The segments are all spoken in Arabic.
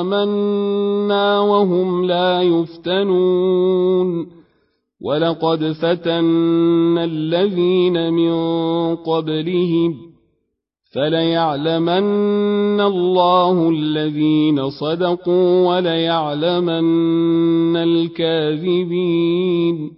آمنا وهم لا يفتنون. ولقد فتنا الذين من قبلهم فليعلمن الله الذين صدقوا وليعلمن الكاذبين.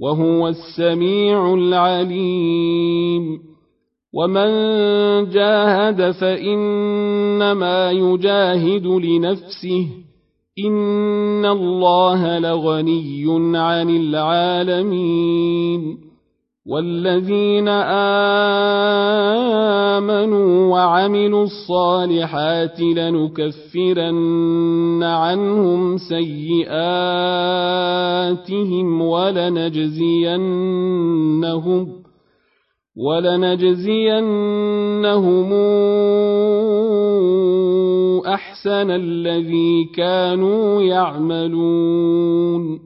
وهو السميع العليم. ومن جاهد فإنما يجاهد لنفسه. إن الله لغني عن العالمين. والذين آمنوا وعملوا الصالحات لنكفرن عنهم سيئاتهم ولنجزينهم ولنجزينهم أحسن الذي كانوا يعملون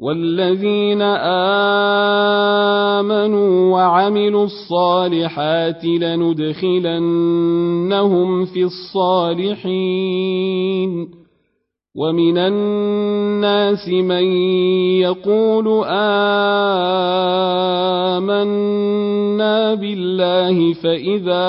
والذين آمنوا وعملوا الصالحات لندخلنهم في الصالحين. ومن الناس من يقول آمنا بالله فإذا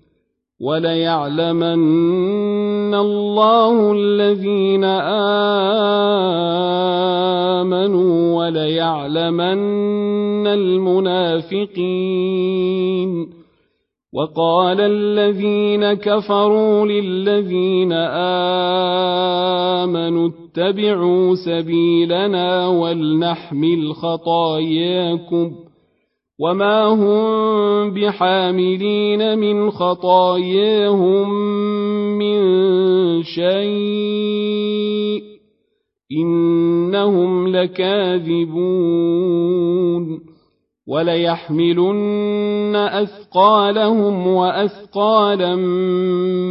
وليعلمن الله الذين آمنوا وليعلمن المنافقين. وقال الذين كفروا للذين آمنوا اتبعوا سبيلنا ولنحمل خطاياكم وما هم بحاملين من خطاياهم من شيء إنهم لكاذبون وليحملن أثقالهم وأثقالا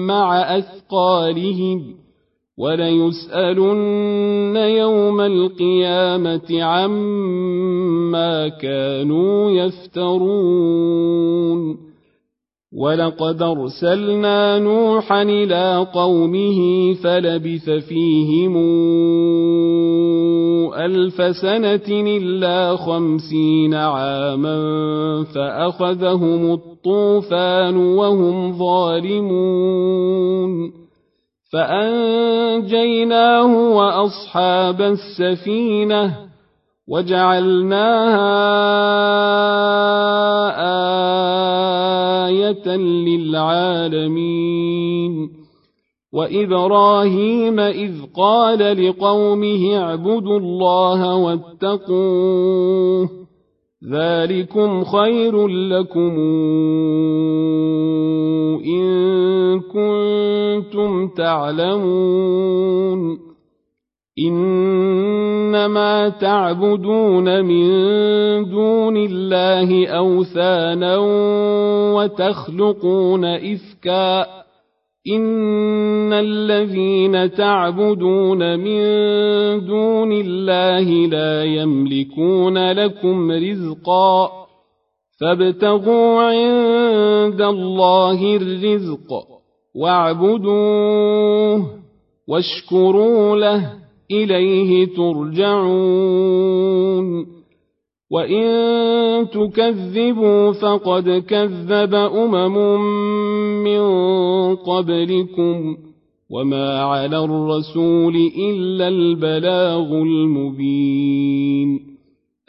مع أثقالهم وليسألن يوم القيامة عما كانوا يفترون. ولقد أرسلنا نوحا إلى قومه فلبث فيهم ألف سنة إلا خمسين عاما فأخذهم الطوفان وهم ظالمون. فأنجيناه وأصحاب السفينة وجعلناها آية للعالمين. وإبراهيم إذ قال لقومه اعبدوا الله واتقوه ذلكم خير لكم. إن كنتم تعلمون إنما تعبدون من دون الله أوثانا وتخلقون إفكاً إن الذين تعبدون من دون الله لا يملكون لكم رزقا فابتغوا عند الله الرزق واعبدوه واشكروا له إليه ترجعون. وإن تكذبوا فقد كذب أمم من قبلكم وما على الرسول إلا البلاغ المبين.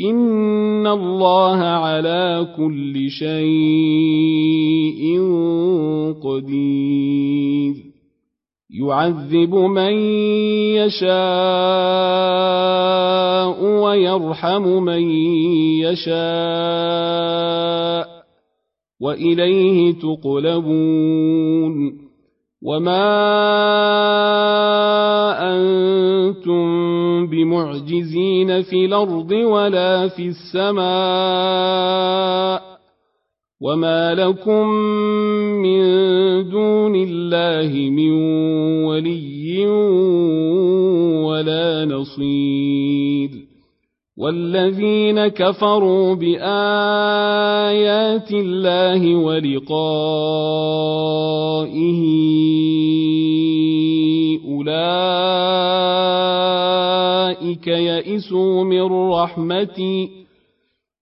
ان الله على كل شيء قدير يعذب من يشاء ويرحم من يشاء واليه تقلبون وما أنتم بمعجزين في الأرض ولا في السماء وما لكم من دون الله من ولي ولا نصير والذين كفروا بايات الله ولقائه اولئك يئسوا من رحمتي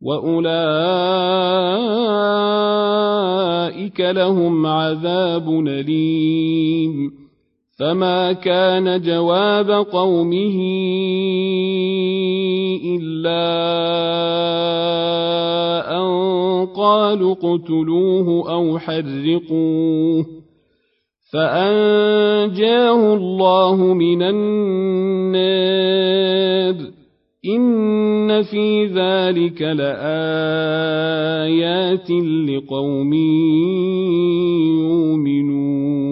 واولئك لهم عذاب اليم فما كان جواب قومه الا ان قالوا اقتلوه أو حرقوه فانجاه الله من النار إن في ذلك لآيات لقوم يؤمنون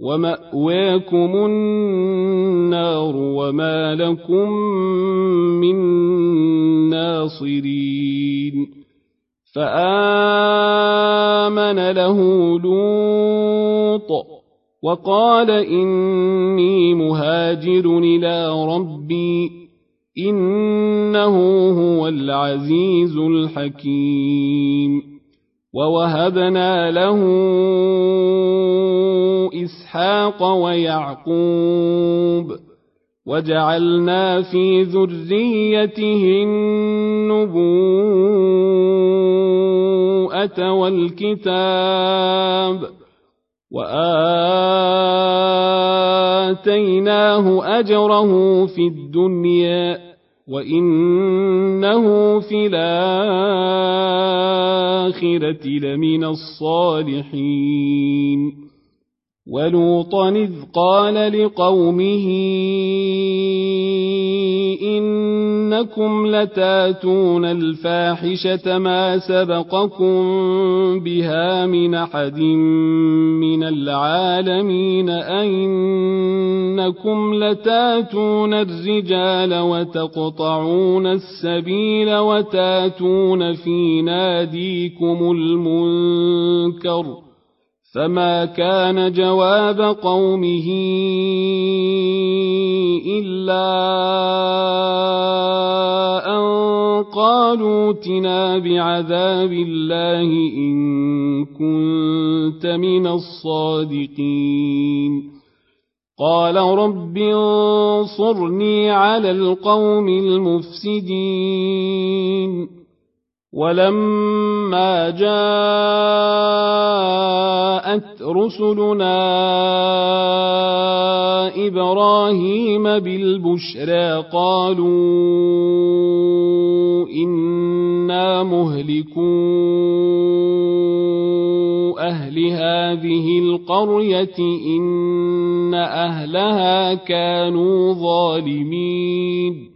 ومأواكم النار وما لكم من ناصرين. فآمن له لوط وقال إني مهاجر إلى ربي إنه هو العزيز الحكيم. ووهبنا له إسحاق ويعقوب وجعلنا في ذريته النبوءة والكتاب واتيناه اجره في الدنيا وانه في الاخره لمن الصالحين ولوطا إذ قال لقومه إنكم لتاتون الفاحشة ما سبقكم بها من أحد من العالمين أئنكم لتاتون الرجال وتقطعون السبيل وتاتون في ناديكم المنكر فما كان جواب قومه إلا أن قالوا اتنا بعذاب الله إن كنت من الصادقين قال رب انصرني على القوم المفسدين ولما جاءت رسلنا إبراهيم بالبشرى قالوا إنا مهلكو أهل هذه القرية إن أهلها كانوا ظالمين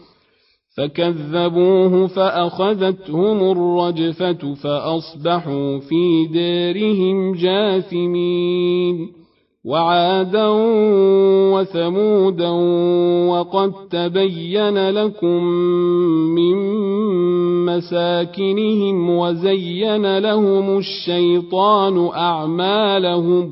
فكذبوه فأخذتهم الرجفة فأصبحوا في دارهم جاثمين وعادا وثمودا وقد تبين لكم من مساكنهم وزين لهم الشيطان أعمالهم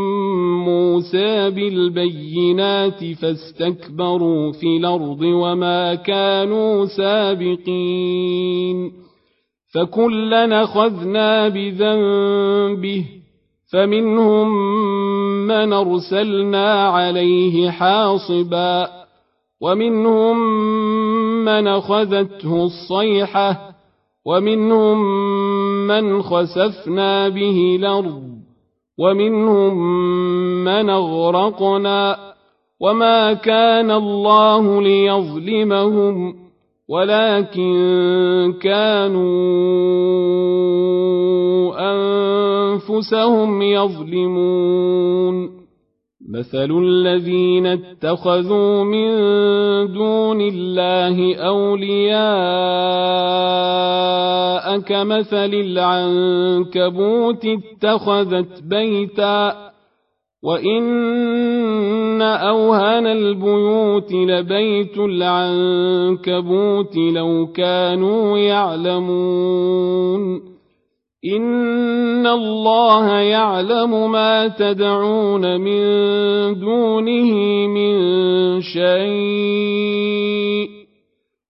موسى بالبينات فاستكبروا في الأرض وما كانوا سابقين فكلا أخذنا بذنبه فمنهم من أرسلنا عليه حاصبا ومنهم من أخذته الصيحة ومنهم من خسفنا به الأرض ومنهم من أغرقنا وما كان الله ليظلمهم ولكن كانوا أنفسهم يظلمون. مثل الذين اتخذوا من دون الله أولياء كمثل العنكبوت اتخذت بيتا وإن أوهن البيوت لبيت العنكبوت لو كانوا يعلمون إن الله يعلم ما تدعون من دونه من شيء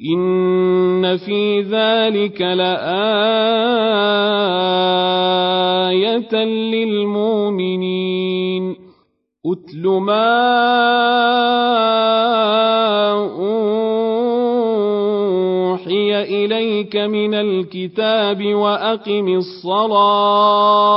إن في ذلك لآية للمؤمنين أتل ما أوحي إليك من الكتاب وأقم الصلاة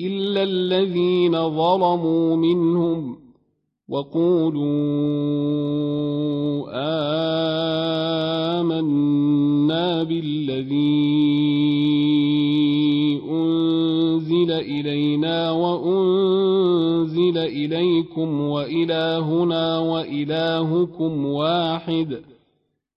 إلا الذين ظلموا منهم وقولوا آمنا بالذي أنزل إلينا وأنزل إليكم وإلهنا وإلهكم واحد ۖ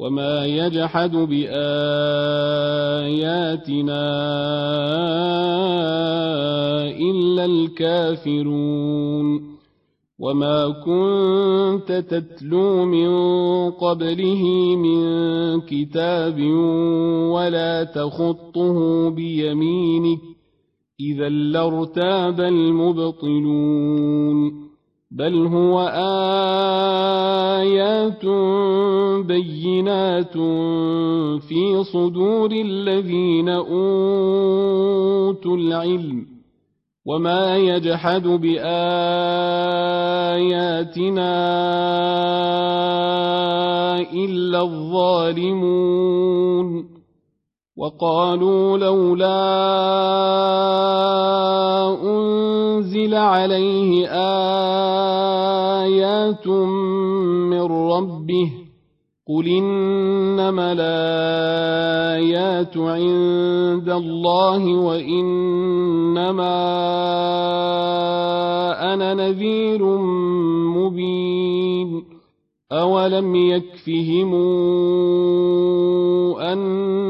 وما يجحد بآياتنا إلا الكافرون وما كنت تتلو من قبله من كتاب ولا تخطه بيمينك إذا لارتاب المبطلون بل هو آيات بينات في صدور الذين أوتوا العلم وما يجحد بآياتنا إلا الظالمون وقالوا لولا أنزل عليه آيات من ربه قل إنما الآيات عند الله وإنما أنا نذير مبين أولم يكفهم أنا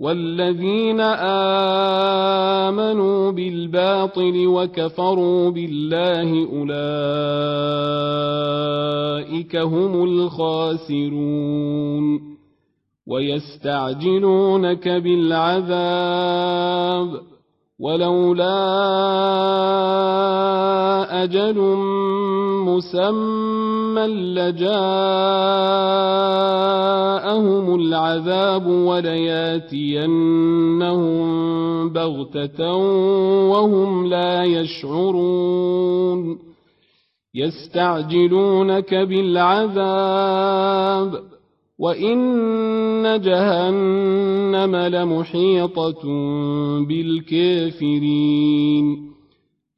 والذين آمنوا بالباطل وكفروا بالله أولئك هم الخاسرون ويستعجلونك بالعذاب ولولا أجل مسمى لجاءهم العذاب ولياتينهم بغتة وهم لا يشعرون يستعجلونك بالعذاب وإن جهنم لمحيطة بالكافرين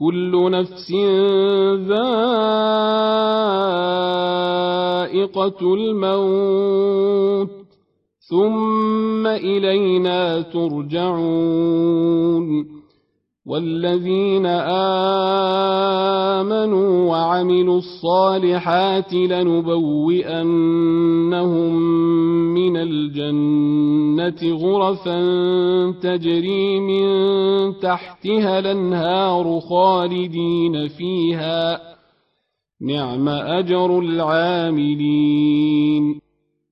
كل نفس ذائقة الموت ثم إلينا ترجعون. والذين آمنوا وعملوا الصالحات لنبوئنهم من الجنة غرفا تجري من تحتها الأنهار خالدين فيها نعم أجر العاملين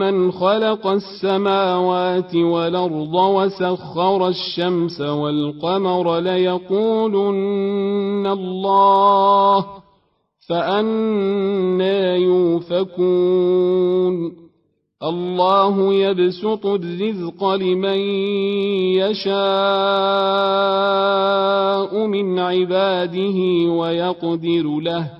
من خلق السماوات والأرض وسخر الشمس والقمر ليقولن الله فأنا يوفكون. الله يبسط الرزق لمن يشاء من عباده ويقدر له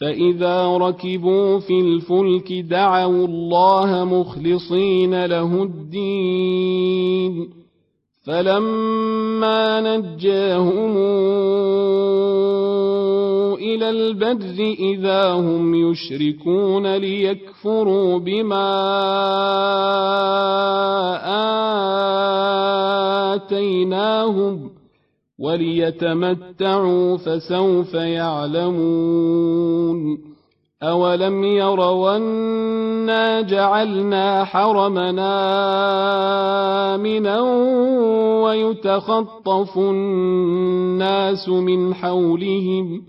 فإذا ركبوا في الفلك دعوا الله مخلصين له الدين. فلما نجاهم إلى البر إذا هم يشركون ليكفروا بما آتيناهم وليتمتعوا فسوف يعلمون أولم يروا أنا جعلنا حرمنا آمنا ويتخطف الناس من حولهم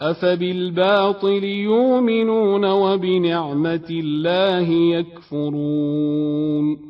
أفبالباطل يؤمنون وبنعمة الله يكفرون